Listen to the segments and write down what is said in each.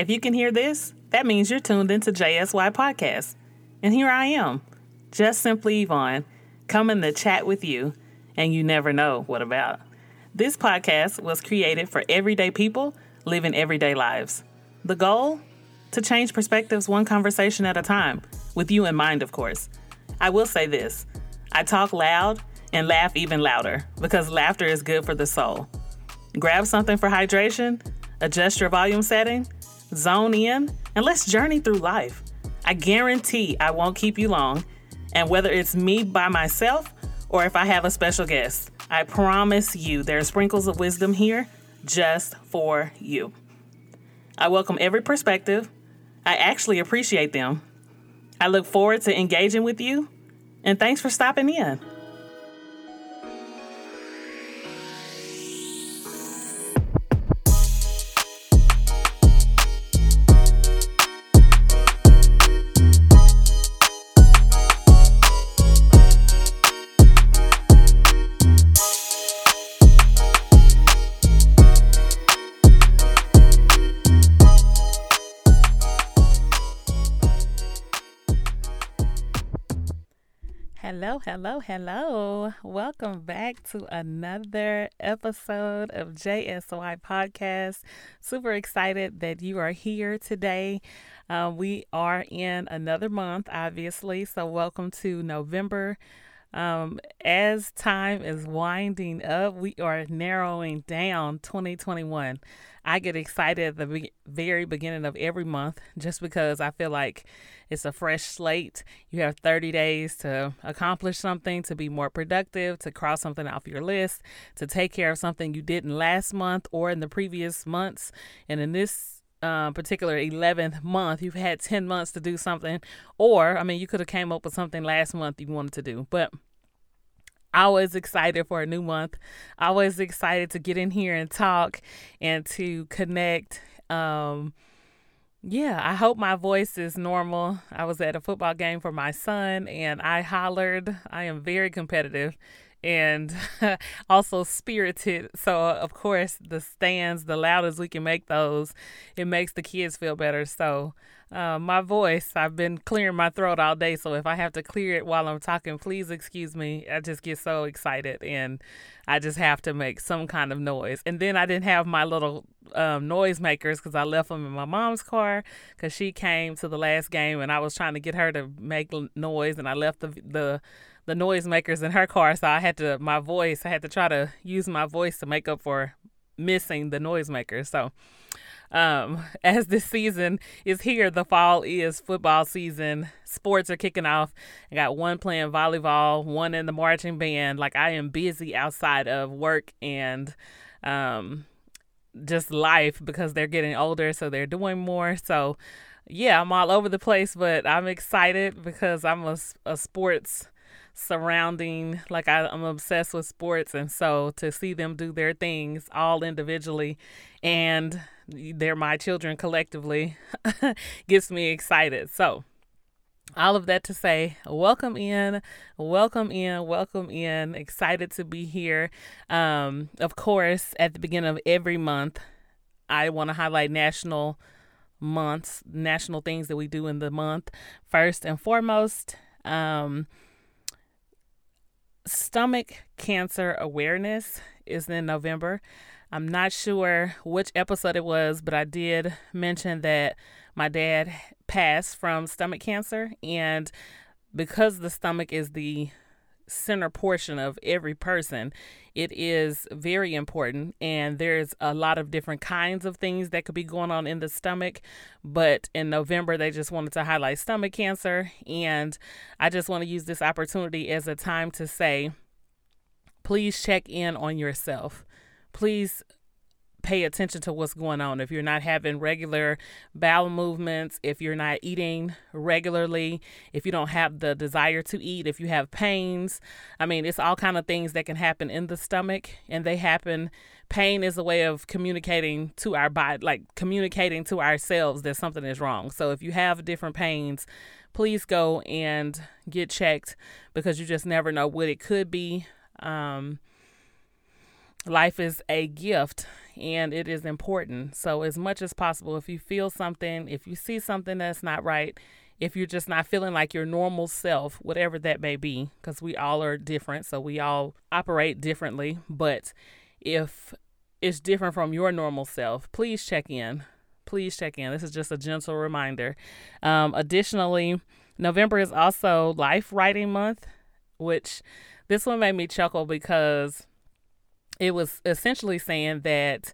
If you can hear this, that means you're tuned into JSY Podcast. And here I am, just simply Yvonne, coming to chat with you, and you never know what about. This podcast was created for everyday people living everyday lives. The goal? To change perspectives one conversation at a time, with you in mind, of course. I will say this I talk loud and laugh even louder because laughter is good for the soul. Grab something for hydration, adjust your volume setting, zone in, and let's journey through life. I guarantee I won't keep you long, and whether it's me by myself or if I have a special guest, I promise you there are sprinkles of wisdom here just for you. I welcome every perspective. I actually appreciate them. I look forward to engaging with you, and thanks for stopping in. Hello, hello. Welcome back to another episode of JSY Podcast. Super excited that you are here today. Uh, we are in another month, obviously. So, welcome to November. Um, as time is winding up, we are narrowing down 2021. I get excited at the be- very beginning of every month just because I feel like it's a fresh slate. You have 30 days to accomplish something, to be more productive, to cross something off your list, to take care of something you didn't last month or in the previous months. And in this uh, particular 11th month, you've had 10 months to do something. Or, I mean, you could have came up with something last month you wanted to do. But always excited for a new month. Always excited to get in here and talk and to connect. Um, yeah, I hope my voice is normal. I was at a football game for my son and I hollered. I am very competitive and also spirited. So, of course, the stands, the loudest we can make those, it makes the kids feel better. So, uh, my voice, I've been clearing my throat all day. So, if I have to clear it while I'm talking, please excuse me. I just get so excited and I just have to make some kind of noise. And then I didn't have my little um, noise makers because I left them in my mom's car because she came to the last game and I was trying to get her to make noise and I left the, the, the noisemakers in her car. So I had to, my voice, I had to try to use my voice to make up for missing the noisemakers. So, um, as this season is here, the fall is football season. Sports are kicking off. I got one playing volleyball, one in the marching band. Like I am busy outside of work and, um, just life because they're getting older, so they're doing more. So, yeah, I'm all over the place, but I'm excited because I'm a, a sports surrounding like I, am obsessed with sports and so to see them do their things all individually and they're my children collectively gets me excited. So all of that to say welcome in welcome in welcome in. Excited to be here. Um of course at the beginning of every month i want to highlight national months national things that we do in the month. First and foremost um stomach cancer awareness is in November. I'm not sure which episode it was, but I did mention that my dad passed from stomach cancer. And because the stomach is the center portion of every person, it is very important. And there's a lot of different kinds of things that could be going on in the stomach. But in November, they just wanted to highlight stomach cancer. And I just want to use this opportunity as a time to say, please check in on yourself. Please pay attention to what's going on. If you're not having regular bowel movements, if you're not eating regularly, if you don't have the desire to eat, if you have pains, I mean, it's all kind of things that can happen in the stomach and they happen pain is a way of communicating to our body, like communicating to ourselves that something is wrong. So if you have different pains, please go and get checked because you just never know what it could be. Um, life is a gift and it is important. So, as much as possible, if you feel something, if you see something that's not right, if you're just not feeling like your normal self, whatever that may be, because we all are different, so we all operate differently. But if it's different from your normal self, please check in. Please check in. This is just a gentle reminder. Um, additionally, November is also Life Writing Month, which this one made me chuckle because it was essentially saying that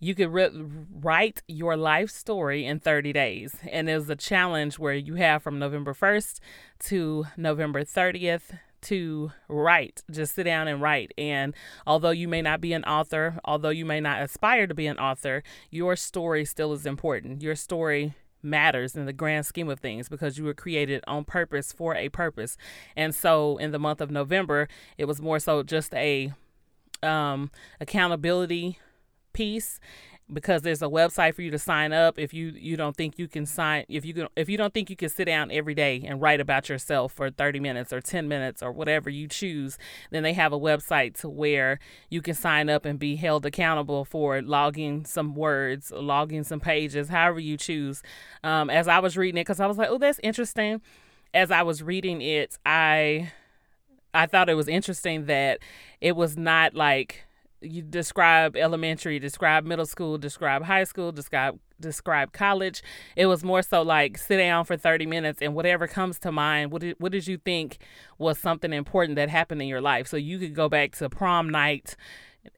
you could re- write your life story in 30 days. And it was a challenge where you have from November 1st to November 30th to write, just sit down and write. And although you may not be an author, although you may not aspire to be an author, your story still is important. Your story matters in the grand scheme of things because you were created on purpose for a purpose. And so in the month of November, it was more so just a um, accountability piece because there's a website for you to sign up if you you don't think you can sign if you can if you don't think you can sit down every day and write about yourself for 30 minutes or 10 minutes or whatever you choose then they have a website to where you can sign up and be held accountable for logging some words logging some pages however you choose. Um, as i was reading it because i was like oh that's interesting. As i was reading it i I thought it was interesting that it was not like you describe elementary, describe middle school, describe high school, describe describe college. It was more so like sit down for 30 minutes and whatever comes to mind, what did, what did you think was something important that happened in your life? So you could go back to prom night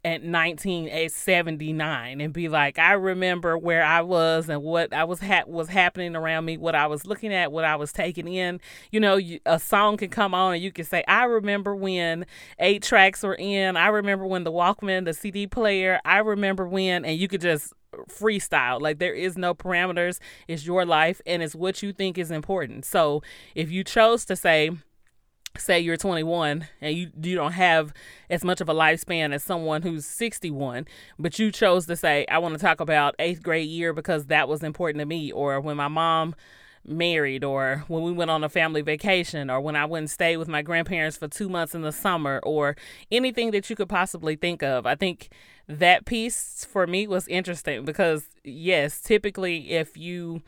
at 1979 and be like I remember where I was and what I was ha- was happening around me what I was looking at what I was taking in. You know you, a song can come on and you can say I remember when eight tracks were in. I remember when the Walkman the CD player. I remember when and you could just freestyle. Like there is no parameters. It's your life and it's what you think is important. So if you chose to say say you're 21 and you you don't have as much of a lifespan as someone who's 61 but you chose to say I want to talk about 8th grade year because that was important to me or when my mom married or when we went on a family vacation or when I went and stayed with my grandparents for 2 months in the summer or anything that you could possibly think of. I think that piece for me was interesting because yes typically if you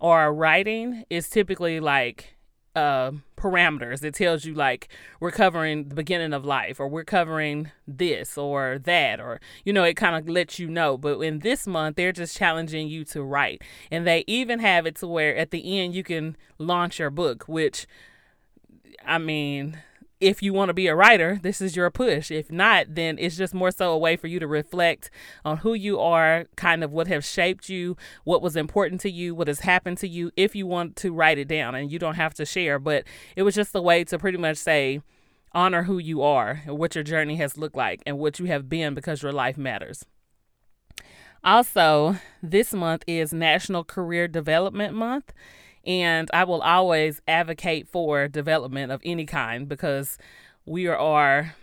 are writing it's typically like uh, parameters. It tells you like we're covering the beginning of life, or we're covering this or that, or you know, it kind of lets you know. But in this month, they're just challenging you to write, and they even have it to where at the end you can launch your book, which I mean, if you want to be a writer, this is your push. If not, then it's just more so a way for you to reflect on who you are, kind of what has shaped you, what was important to you, what has happened to you, if you want to write it down and you don't have to share. But it was just a way to pretty much say, honor who you are and what your journey has looked like and what you have been because your life matters. Also, this month is National Career Development Month. And I will always advocate for development of any kind because we are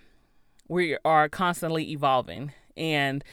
we are constantly evolving. And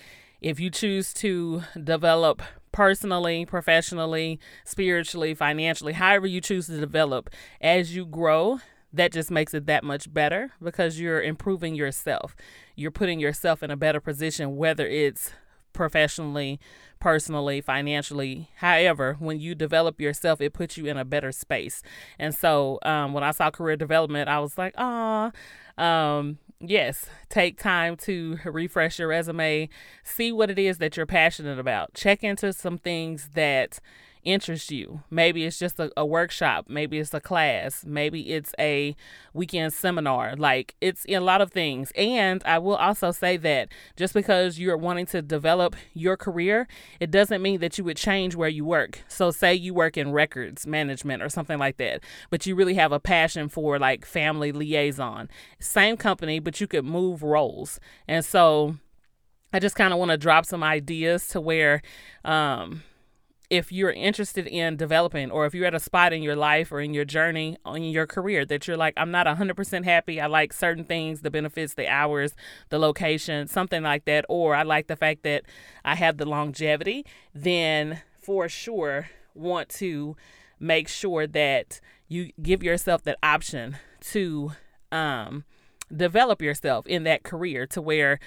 if you choose to develop personally, professionally, spiritually, financially, however you choose to develop as you grow, that just makes it that much better because you're improving yourself. You're putting yourself in a better position, whether it's professionally, personally, financially. However, when you develop yourself, it puts you in a better space. And so um, when I saw career development, I was like, ah, um, yes, take time to refresh your resume, see what it is that you're passionate about, check into some things that interests you. Maybe it's just a, a, workshop, maybe it's a class, maybe it's a weekend seminar. Like it's a lot of things. And I will also say that just because you're wanting to develop your career, it doesn't mean that you would change where you work. So, say you work in records management or something like that, but you really have a passion for like family liaison. Same company, but you could move roles. And so, I just kind of want to drop some ideas to where um, if you're interested in developing or if you're at a spot in your life or in your journey in your career that you're like i'm not 100% happy. I like certain things the benefits the hours the location something like that or i like the fact that i have the longevity then for sure want to make sure that you give yourself that option to um, develop yourself in that career to where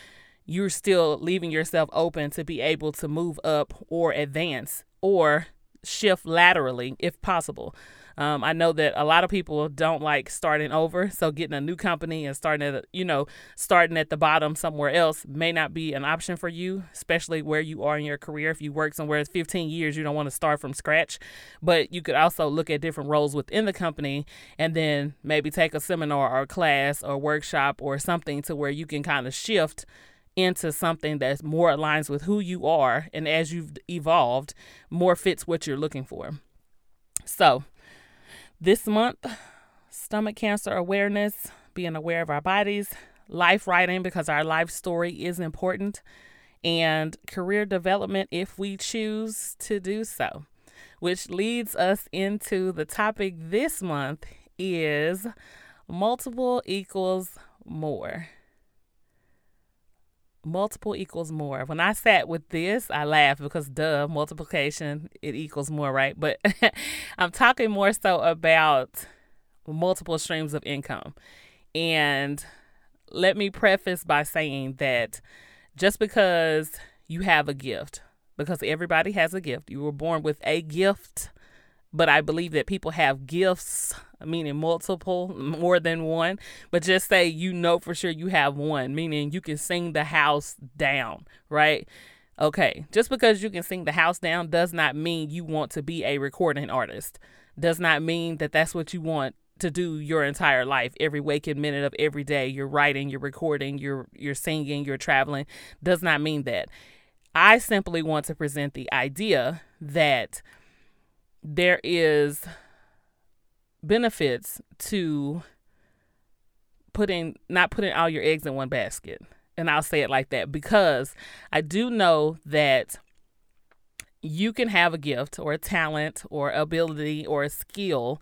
you're still leaving yourself open to be able to move up or advance or shift laterally if possible. Um, I know that a lot of people don't like starting over, so getting a new company and starting at you know starting at the bottom somewhere else may not be an option for you, especially where you are in your career. If you work somewhere 15 years, you don't want to start from scratch. But you could also look at different roles within the company and then maybe take a seminar or a class or workshop or something to where you can kind of shift into something that more aligns with who you are and as you've evolved more fits what you're looking for so this month, stomach cancer awareness, being aware of our bodies, life writing because our life story is important, and career development if we choose to do so. Which leads us into the topic this month is multiple equals more multiple equals more. When I sat with this, I laughed because duh, multiplication, it equals more, right? But I'm talking more so about multiple streams of income. And let me preface by saying that just because you have a gift, because everybody has a gift, you were born with a gift but I believe that people have gifts, meaning multiple, more than one. But just say you know for sure you have one, meaning you can sing the house down, right? Okay, just because you can sing the house down does not mean you want to be a recording artist. Does not mean that that's what you want to do your entire life every waking minute of every day you're writing you're recording you're you're singing you're traveling does not mean that i simply want to present the idea that there is benefits to putting not putting all your eggs in one basket. And I'll say it like that because I do know that you can have a gift or a talent or ability or a skill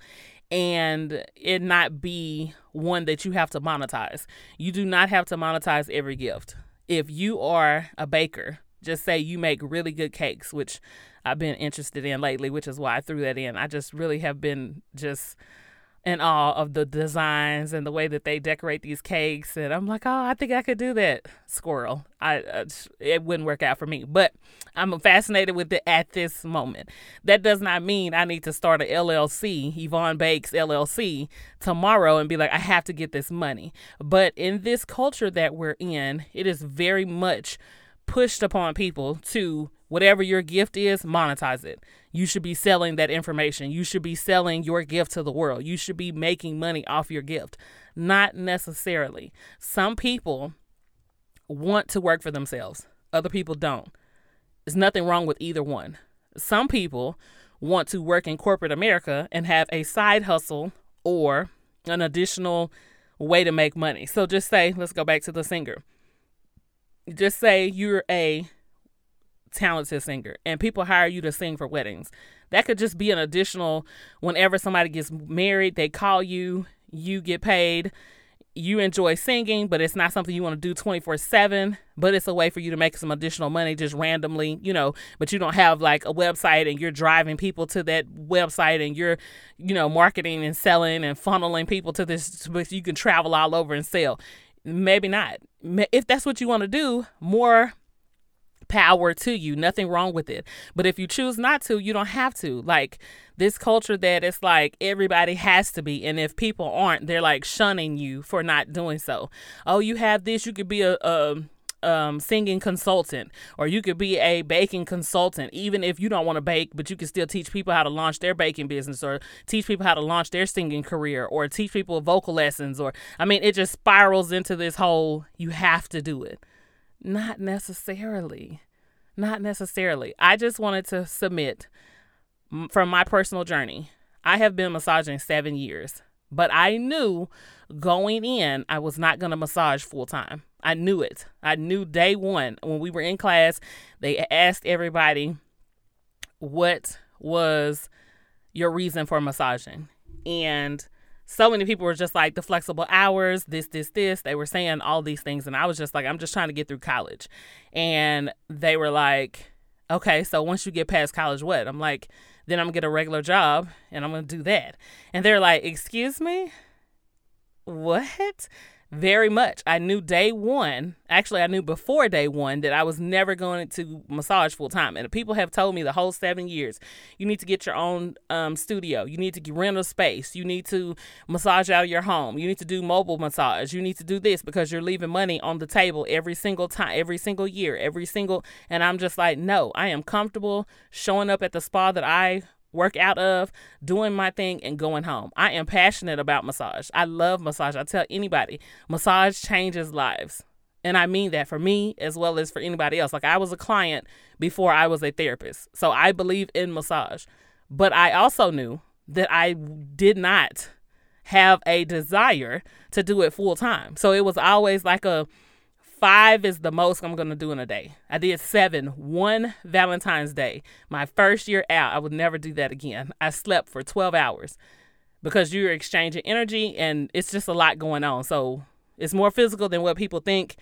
and it not be one that you have to monetize. You do not have to monetize every gift. If you are a baker, just say you make really good cakes, which I've been interested in lately, which is why I threw that in. I just really have been just in awe of the designs and the way that they decorate these cakes. And i'm like oh i think i could do that squirrel. I uh, it wouldn't work out for me. But i'm fascinated with it at this moment. That does not mean i need to start a llc yvonne bakes llc tomorrow and be like i have to get this money. But in this culture that we're in it is very much pushed upon people to whatever your gift is, monetize it. You should be selling that information. You should be selling your gift to the world. You should be making money off your gift. Not necessarily. Some people want to work for themselves, other people don't. There's nothing wrong with either one. Some people want to work in corporate America and have a side hustle or an additional way to make money. So just say, let's go back to the singer. Just say you're a talented singer and people hire you to sing for weddings. That could just be an additional whenever somebody gets married, they call you, you get paid. You enjoy singing, but it's not something you want to do 24 7, but it's a way for you to make some additional money just randomly, you know. But you don't have like a website and you're driving people to that website and you're, you know, marketing and selling and funneling people to this, but you can travel all over and sell. Maybe not. If that's what you want to do, more power to you. Nothing wrong with it. But if you choose not to, you don't have to. Like this culture that it's like everybody has to be. And if people aren't, they're like shunning you for not doing so. Oh, you have this, you could be a, a um, singing consultant, or you could be a baking consultant, even if you don't want to bake, but you can still teach people how to launch their baking business, or teach people how to launch their singing career, or teach people vocal lessons, or I mean, it just spirals into this whole you have to do it. Not necessarily. Not necessarily. I just wanted to submit from my personal journey. I have been massaging seven years, but I knew going in I was not going to massage full time. I knew it. I knew day one when we were in class, they asked everybody what was your reason for massaging. And so many people were just like the flexible hours, this, this, this. They were saying all these things. And I was just like, I'm just trying to get through college. And they were like, okay, so once you get past college, what? I'm like, then I'm gonna get a regular job and I'm gonna do that. And they're like, excuse me? What? Very much. I knew day one, actually, I knew before day one that I was never going to massage full time. And people have told me the whole seven years, you need to get your own um, studio. You need to rent a space. You need to massage out of your home. You need to do mobile massage. You need to do this because you're leaving money on the table every single time, every single year, every single. And I'm just like, no, I am comfortable showing up at the spa that I work out of, doing my thing, and going home. I am passionate about massage. I love massage. I tell anybody, massage changes lives. And I mean that for me as well as for anybody else. Like I was a client before I was a therapist. So I believe in massage. But I also knew that I did not have a desire to do it full time. So it was always like a Five is the most I'm to do in a day. I did seven one Valentine's Day. My first year out, I would never do that again. I slept for 12 hours because you're exchanging energy and it's just a lot going on. So it's more physical than what people think,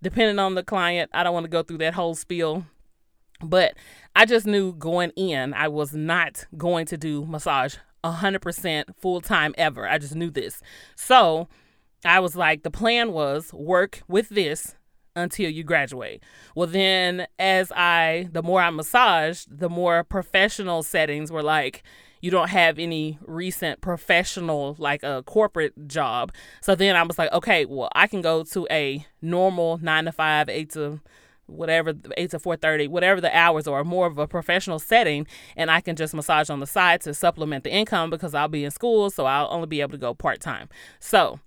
depending on the client. I don't want to go through that whole spiel. But I just knew going in, I was not going to do massage 100% full time ever. I just knew this. So I was like, the plan was work with this until you graduate. Well, then as I, the more I massaged, the more professional settings were like, you don't have any recent professional, like a corporate job. So then I was like, okay, well, I can go to a normal nine to five, eight to whatever eight to four thirty, whatever the hours are, more of a professional setting, and I can just massage on the side to supplement the income because I'll be in school, so I'll only be able to go part time. So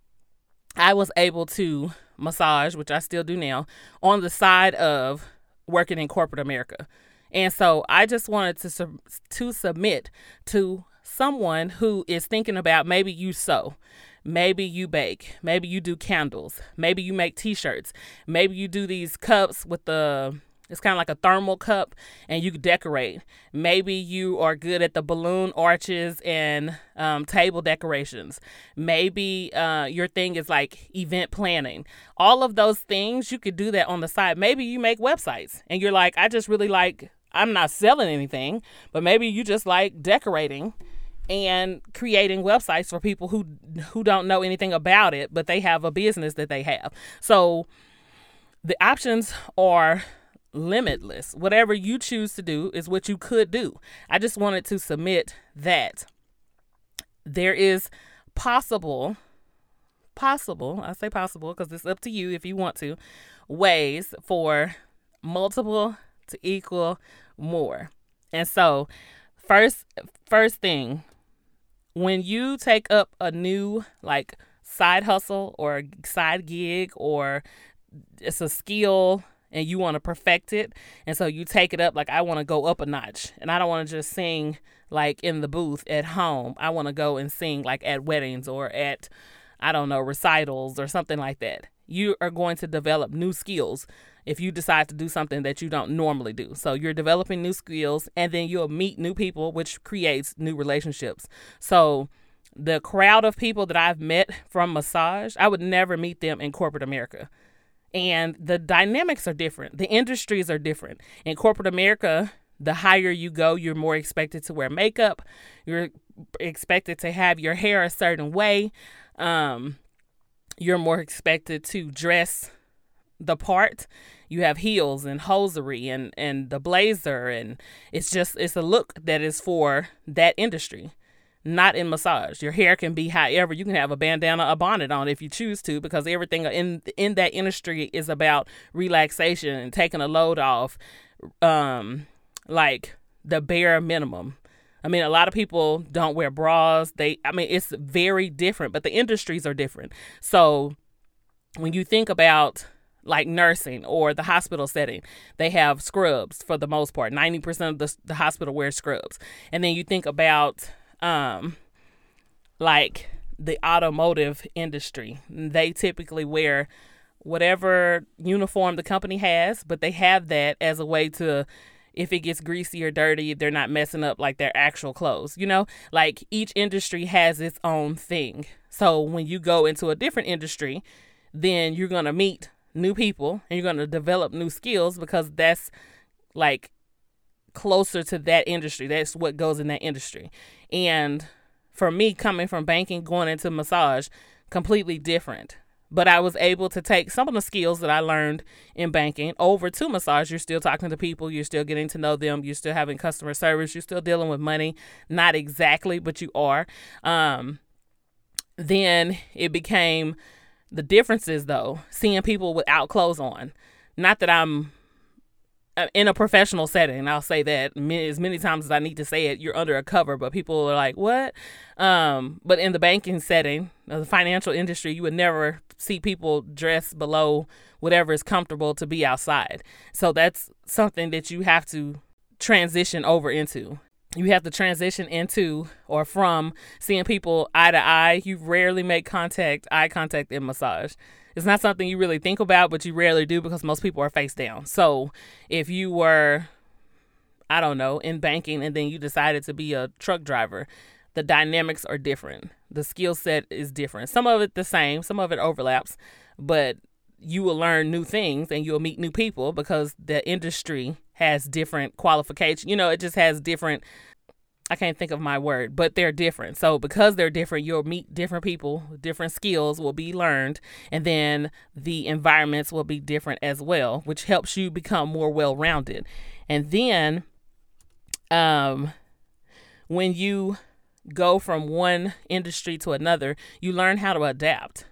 I was able to massage, which I still do now, on the side of working in corporate America. And so I just wanted to sub- to submit to someone who is thinking about maybe you sew, maybe you bake, maybe you do candles, maybe you make t-shirts, maybe you do these cups with the it's kind of like a thermal cup, and you decorate. Maybe you are good at the balloon arches and um, table decorations. Maybe uh, your thing is like event planning. All of those things, you could do that on the side. Maybe you make websites, and you're like, I just really like, I'm not selling anything, but maybe you just like decorating and creating websites for people who who don't know anything about it, but they have a business that they have. So the options are limitless. Whatever you choose to do is what you could do. I just wanted to submit that there is possible possible, I say possible because it's up to you if you want to, ways for multiple to equal more. And so, first first thing, when you take up a new like side hustle or side gig or it's a skill and you want to perfect it. And so you take it up like I want to go up a notch. And I don't want to just sing like in the booth at home. I want to go and sing like at weddings or at I don't know, recitals or something like that. You are going to develop new skills if you decide to do something that you don't normally do. So you're developing new skills and then you'll meet new people which creates new relationships. So the crowd of people that I've met from massage, I would never meet them in corporate America and the dynamics are different. The industries are different. In corporate America, the higher you go, you're more expected to wear makeup. You're expected to have your hair a certain way. Um, you're more expected to dress the part. You have heels and hosiery and and the blazer and it's just it's a look that is for that industry not in massage. Your hair can be however you can have a bandana, a bonnet on if you choose to, because everything in in that industry is about relaxation and taking a load off, um, like the bare minimum. I mean, a lot of people don't wear bras. They, I mean, it's very different, but the industries are different. So when you think about like nursing or the hospital setting, they have scrubs for the most part. 90% of the, the hospital wears scrubs. And then you think about um like the automotive industry. They typically wear whatever uniform the company has, but they have that as a way to if it gets greasy or dirty, they're not messing up like their actual clothes. You know, like each industry has its own thing. So when you go into a different industry, then you're going to meet new people and you're going to develop new skills because that's like closer to that industry. That's what goes in that industry. And for me, coming from banking, going into massage, completely different. but I was able to take some of the skills that I learned in banking over to massage. You're still talking to people, you're still getting to know them, you're still having customer service, you're still dealing with money. Not exactly, but you are. Um, then it became the differences, though, seeing people without clothes on. Not that I'm in a professional setting, I'll say that as many times as I need to say it, you're under a cover, but people are like, what? Um, but in the banking setting, the financial industry, you would never see people dress below whatever is comfortable to be outside. So that's something that you have to transition over into. You have to transition into or from seeing people eye to eye. You rarely make contact, eye contact in massage. It's not something you really think about, but you rarely do because most people are face down. So if you were, I don't know, in banking and then you decided to be a truck driver, the dynamics are different. The skill set is different. Some of it the same, some of it overlaps, but you will learn new things and you'll meet new people because the industry has different qualifications. You know, it just has different I can't think of my word, but they're different. So because they're different, you'll meet different people, different skills will be learned, and then the environments will be different as well, which helps you become more well-rounded. And then um when you go from one industry to another, you learn how to adapt.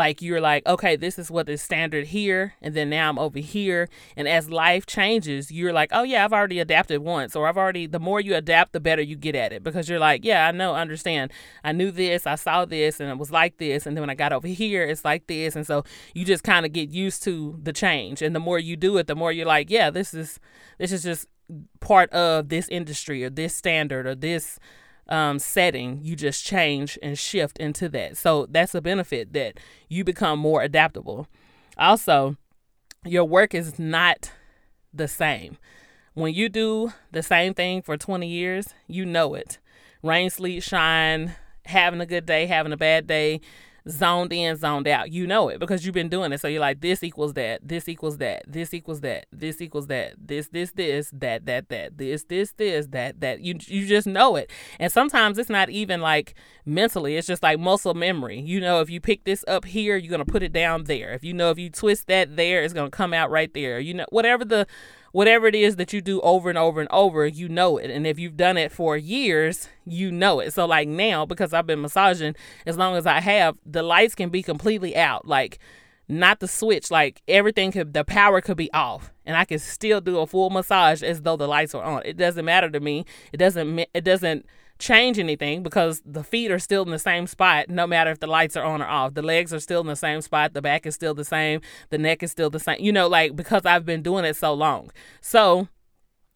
Like you're like, okay, this is what is standard here, and then now I'm over here. And as life changes, you're like, oh yeah, I've already adapted once, or I've already. The more you adapt, the better you get at it because you're like, yeah, I know, understand. I knew this, I saw this, and it was like this, and then when I got over here, it's like this, and so you just kind of get used to the change. And the more you do it, the more you're like, yeah, this is this is just part of this industry or this standard or this um, setting, you just change and shift into that. So that's a benefit that you become more adaptable. Also, your work is not the same. When you do the same thing for 20 years, you know it. Rain, sleet, shine, having a good day, having a bad day, zoned in, zoned out. You know it because you've been doing it. So you're like, this equals that, this equals that, this equals that, this equals that, this, this, this, that, that, that, this, this, this, that, that. You you just know it. And sometimes it's not even like mentally, it's just like muscle memory. You know, if you pick this up here, you're gonna put it down there. If you know if you twist that there, it's gonna come out right there. You know, whatever the whatever it is that you do over and over and over, you know it. And if you've done it for years, you know it. So like now, because I've been massaging as long as I have, the lights can be completely out. Like not the switch, like everything could the power could be off and I can still do a full massage as though the lights are on. It doesn't matter to me. It doesn't it doesn't change anything because the feet are still in the same spot no matter if the lights are on or off. The legs are still in the same spot, the back is still the same, the neck is still the same. You know, like because I've been doing it so long. So,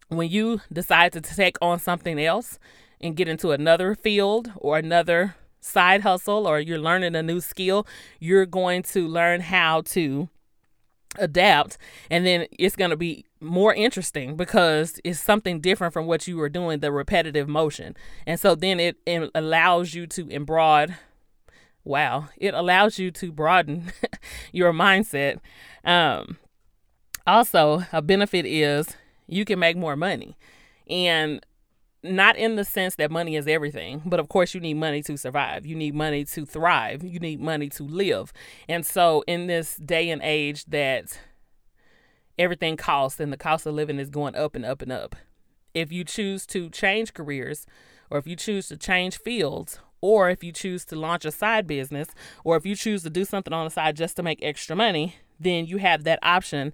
when you decide to take on something else and get into another field or another side hustle or you're learning a new skill, you're going to learn how to adapt and then it's going to be more interesting because it's something different from what you were doing the repetitive motion. And so then it, it allows you to embroad wow it allows you to broaden your mindset. Um also a benefit is you can make more money. And not in the sense that money is everything, but of course, you need money to survive. You need money to thrive. You need money to live. And so, in this day and age that everything costs and the cost of living is going up and up and up, if you choose to change careers, or if you choose to change fields, or if you choose to launch a side business, or if you choose to do something on the side just to make extra money, then you have that option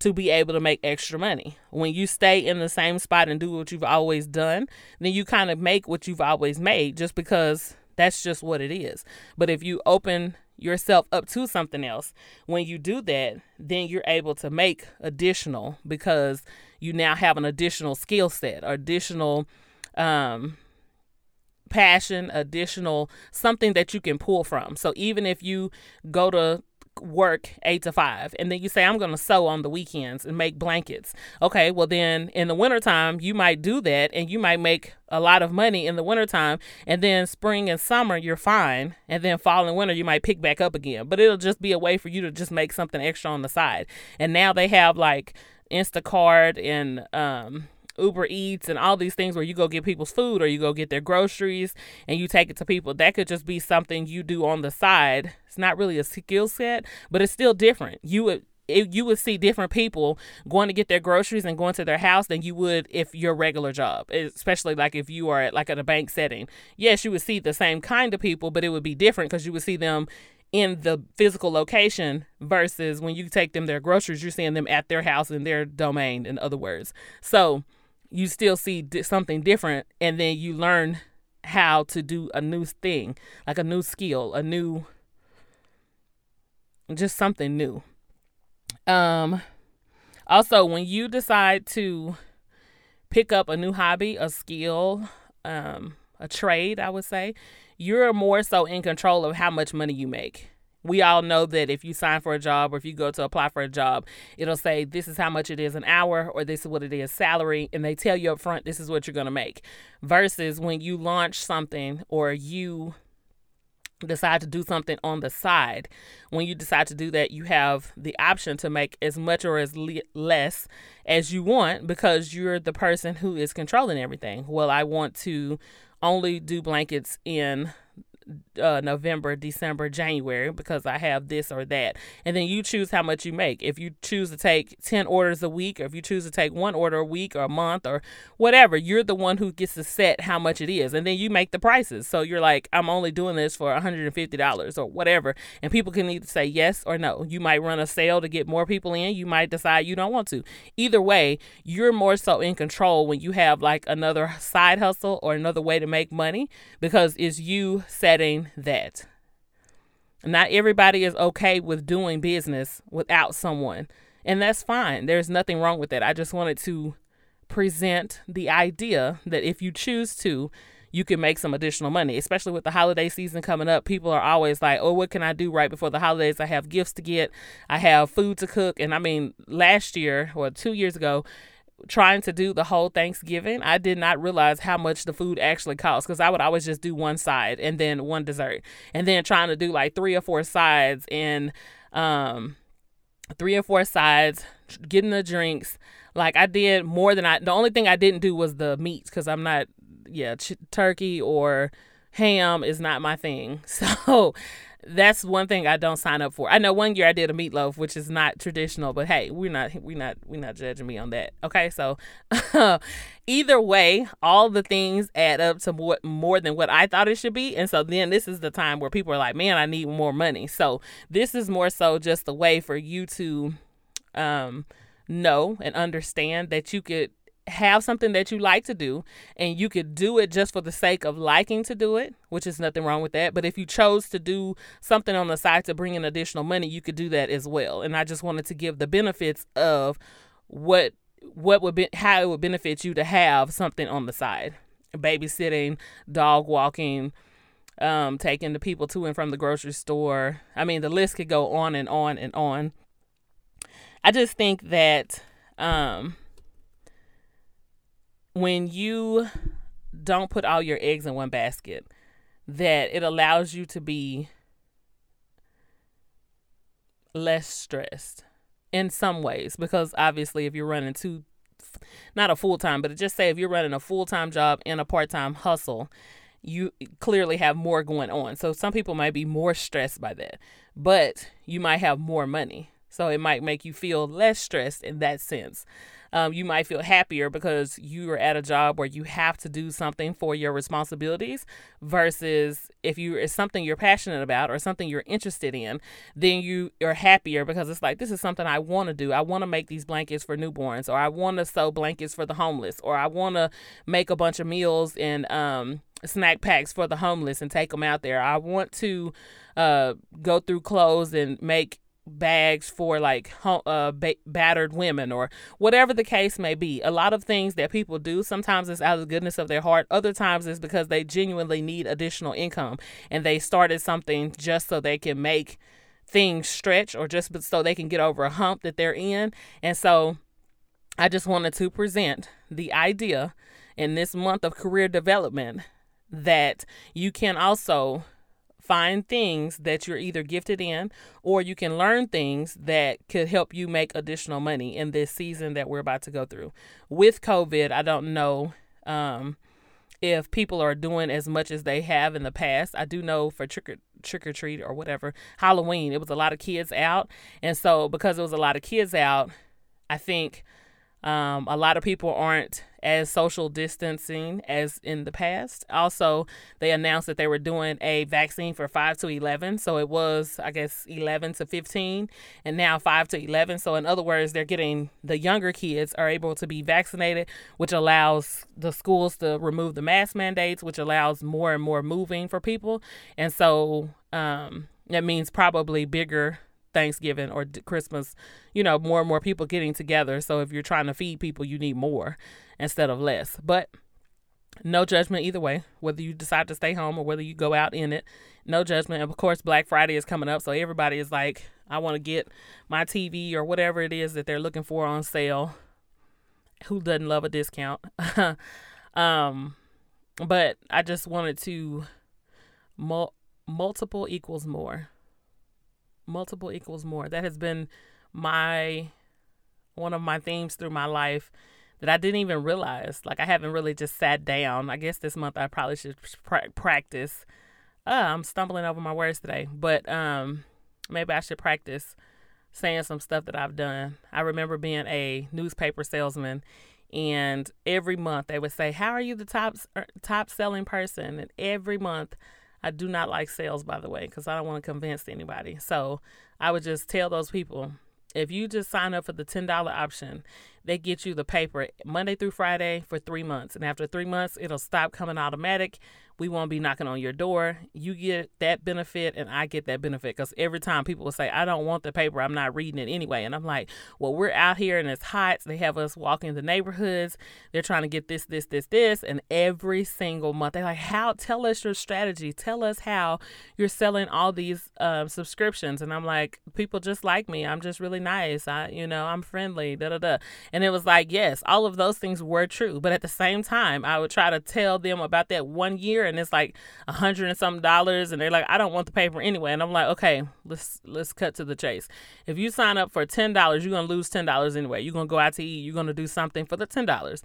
to be able to make extra money. When you stay in the same spot and do what you've always done, then you kind of make what you've always made just because that's just what it is. But if you open yourself up to something else, when you do that, then you're able to make additional because you now have an additional skill set, additional um passion, additional something that you can pull from. So even if you go to work eight to five and then you say i'm going to sew on the weekends and make blankets. Okay well then in the wintertime you might do that and you might make a lot of money in the wintertime and then spring and summer you're fine and then fall and winter you might pick back up again. But it'll just be a way for you to just make something extra on the side. And now they have like instacart and um Uber Eats and all these things where you go get people's food or you go get their groceries and you take it to people. That could just be something you do on the side. It's not really a skill set, but it's still different. You would it, you would see different people going to get their groceries and going to their house than you would if your regular job especially like if you are at like at a bank setting yes you would see the same kind of people but it would be different because you would see them in the physical location versus when you take them their groceries you're seeing them at their house in their domain in other words so you still see something different and then you learn how to do a new thing like a new skill a new just something new. Um also when you decide to pick up a new hobby a skill um a trade i would say you're more so in control of how much money you make we all know that if you sign for a job or if you go to apply for a job, it'll say this is how much it is an hour or this is what it is salary, and they tell you up front this is what you're going to make. Versus when you launch something or you decide to do something on the side, when you decide to do that, you have the option to make as much or as le- less as you want because you're the person who is controlling everything. Well, I want to only do blankets in uh, November, December, January because I have this or that. And then you choose how much you make. If you choose to take 10 orders a week, or if you choose to take one order a week or a month or whatever, you're the one who gets to set how much it is. And then you make the prices. So you're like, I'm only doing this for $150 or whatever. And people can either say yes or no. You might run a sale to get more people in. You might decide you don't want to. Either way, you're more so in control when you have like another side hustle or another way to make money because it's you setting setting that. Not everybody is okay with doing business without someone, and that's fine. There's nothing wrong with that. I just wanted to present the idea that if you choose to, you can make some additional money, especially with the holiday season coming up. People are always like, oh, what can I do right before the holidays? I have gifts to get, I have food to cook. And I mean, last year or two years ago, trying to do the whole Thanksgiving, I did not realize how much the food actually cost because I would always just do one side and then one dessert. And then trying to do like three or four sides and um three or four sides, getting the drinks. Like I did more than I the only thing I didn't do was the meats cuz I'm not yeah, ch- turkey or ham is not my thing. So that's one thing I don't sign up for. I know one year I did a meatloaf, which is not traditional, but hey, we're not we're not we're not judging me on that. Okay, so either way, all the things add up to more more than what I thought it should be, and so then this is the time where people are like, "Man, I need more money." So this is more so just a way for you to um, know and understand that you could have something that you like to do and you could do it just for the sake of liking to do it, which is nothing wrong with that. But if you chose to do something on the side to bring in additional money, you could do that as well. And I just wanted to give the benefits of what what would be how it would benefit you to have something on the side. Babysitting, dog walking, um, taking the people to and from the grocery store. I mean, the list could go on and on and on. I just think that um when you don't put all your eggs in one basket, that it allows you to be less stressed in some ways. Because obviously if you're running two not a full-time but just say if you're running a full-time job and a part-time hustle you clearly have more going on. So some people might be more stressed by that but you might have more money. So it might make you feel less stressed in that sense um, you might feel happier because you are at a job where you have to do something for your responsibilities versus if you it's something you're passionate about or something you're interested in, then you are happier because it's like this is something I want to do. I want to make these blankets for newborns, or I want to sew blankets for the homeless, or I want to make a bunch of meals and um, snack packs for the homeless and take them out there. I want to uh, go through clothes and make bags for like uh, ba- battered women or whatever the case may be. A lot of things that people do, sometimes it's out of the goodness of their heart, other times it's because they genuinely need additional income and they started something just so they can make things stretch or just so they can get over a hump that they're in. And so I just wanted to present the idea in this month of career development that you can also find things that you're either gifted in or you can learn things that could help you make additional money in this season that we're about to go through. With COVID, I don't know um, if people are doing as much as they have in the past. I do know for trick or, trick or treat or whatever, Halloween, it was a lot of kids out. And so because it was a lot of kids out, I think um, a lot of people aren't as social distancing as in the past. Also, they announced that they were doing a vaccine for 5 to 11. So it was, I guess, 11 to 15 and now 5 to 11. So, in other words, they're getting the younger kids are able to be vaccinated, which allows the schools to remove the mask mandates, which allows more and more moving for people. And so, um, that means probably bigger Thanksgiving or Christmas, you know, more and more people getting together. So if you're trying to feed people, you need more instead of less. But no judgment either way, whether you decide to stay home or whether you go out in it. No judgment. And of course, Black Friday is coming up. So everybody is like, I want to get my TV or whatever it is that they're looking for on sale. Who doesn't love a discount? um, but I just wanted to mul- multiple equals more multiple equals more. That has been my one of my themes through my life that I didn't even realize. Like I haven't really just sat down. I guess this month I probably should pra- practice. Uh, I'm stumbling over my words today, but um, maybe I should practice saying some stuff that I've done. I remember being a newspaper salesman, and every month they would say, "How are you the top er, top selling person?" And every month I do not like sales, by the way, because I don't want to convince anybody. So I would just tell those people if you just sign up for the $10 option, they get you the paper Monday through Friday for three months. And after three months, it'll stop coming automatic we won't be knocking on your door. You get that benefit, and I get that benefit. Because every time people will say, I don't want the paper, I'm not reading it anyway. And I'm like, well, we're out here and it's hot. They have us walking the neighborhoods. They're trying to get this, this, this, this. And every single month, they're like, how? Tell us your strategy. Tell us how you're selling all these um, subscriptions. And I'm like, people just like me. I'm just really nice. I, you know, I'm friendly, da da da. And it was like, yes, all of those things were true. But at the same time, I would try to tell them about that one year and it's like a hundred and some dollars and they're like i don't want the paper anyway. And i'm like okay let's let's cut to the chase. If you sign up for ten dollars you're gonna lose ten dollars anyway. You're gonna go out to eat. You're gonna do something for the ten dollars.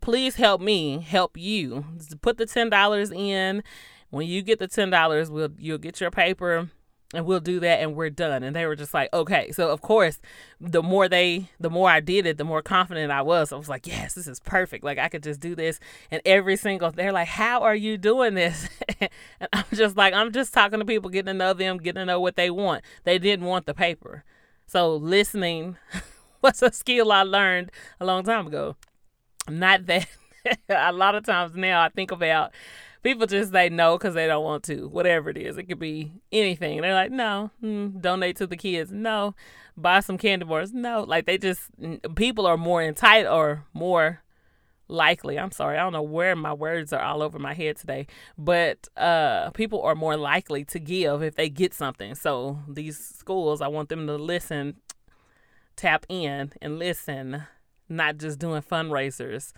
Please help me help you. Put the ten dollars in. When you get the ten dollars we'll you'll get your paper and we'll do that and we're done. And they were just like okay. So of course the more they the more i did it the more confident i was. I was like yes this is perfect. Like i could just do this. And every single they're like how are you doing this? And i'm just like i'm just talking to people getting to know them getting to know what they want. They didn't want the paper. So listening was a skill i learned a long time ago. Not that a lot of times now i think about people just say no because they don't want to, whatever it is. It could be anything. They're like, no, mm, donate to the kids. No, buy some candy bars. No, like they just, people are more entitled or more likely i'm sorry i don't know where my words are all over my head today but uh people are more likely to give if they get something so these schools i want them to listen tap in and listen not just doing fundraisers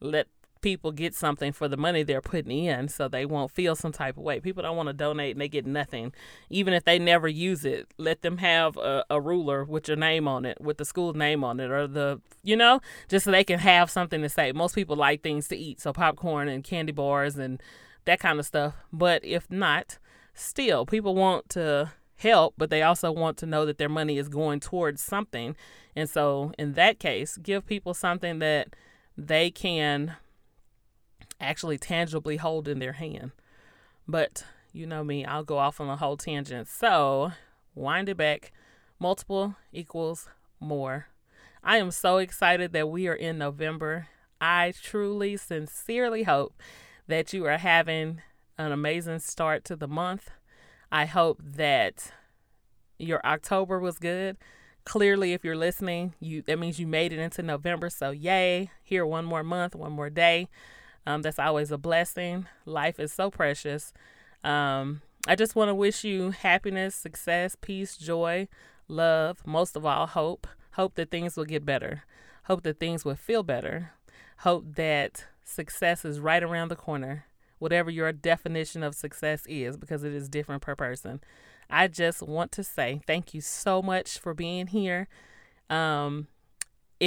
let people get something for the money they're putting in so they won't feel some type of way. People don't want to donate and they get nothing. Even if they never use it, let them have a, a ruler with your name on it, with the school name on it, or the, you know, just so they can have something to say. Most people like things to eat, so popcorn and candy bars and that kind of stuff. But if not, still, people want to help, but they also want to know that their money is going towards something. And so, in that case, give people something that they can actually tangibly hold in their hand. But you know me, I'll go off on a whole tangent. So, wind it back. Multiple equals more. I am so excited that we are in November. I truly, sincerely hope that you are having an amazing start to the month. I hope that your October was good. Clearly, if you're listening, you that means you made it into November. So yay! Here one more month, one more day. Um, that's always a blessing. Life is so precious. Um, I just want to wish you happiness, success, peace, joy, love, most of all, hope. Hope that things will get better. Hope that things will feel better. Hope that success is right around the corner. whatever your definition of success is, because it is different per person. I just want to say thank you so much for being here. Um,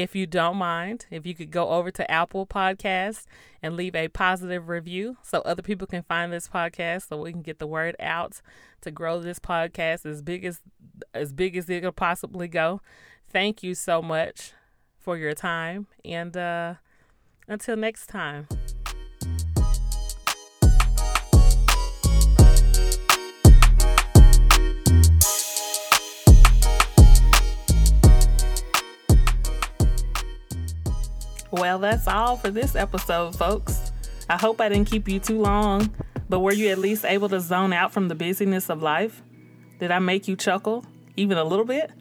if you don't mind, if you could go over to Apple Podcasts and leave a positive review so other people can find this podcast so we can get the word out to grow this podcast as big as as big as it could possibly go. Thank you so much for your time and uh until next time. Well, that's all for this episode, folks. I hope I didn't keep you too long, but were you at least able to zone out from the busyness of life? Did I make you chuckle, even a little bit?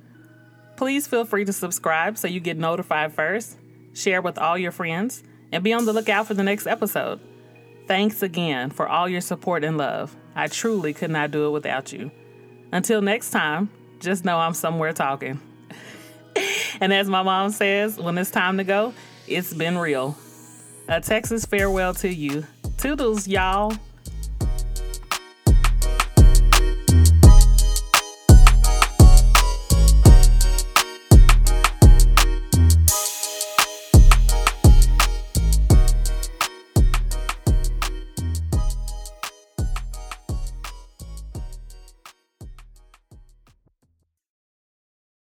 Please feel free to subscribe so you get notified first, share with all your friends, and be on the lookout for the next episode. Thanks again for all your support and love. I truly could not do it without you. Until next time, just know I'm somewhere talking. and as my mom says, when it's time to go, it's been real. A Texas farewell to you. Toodles, y'all.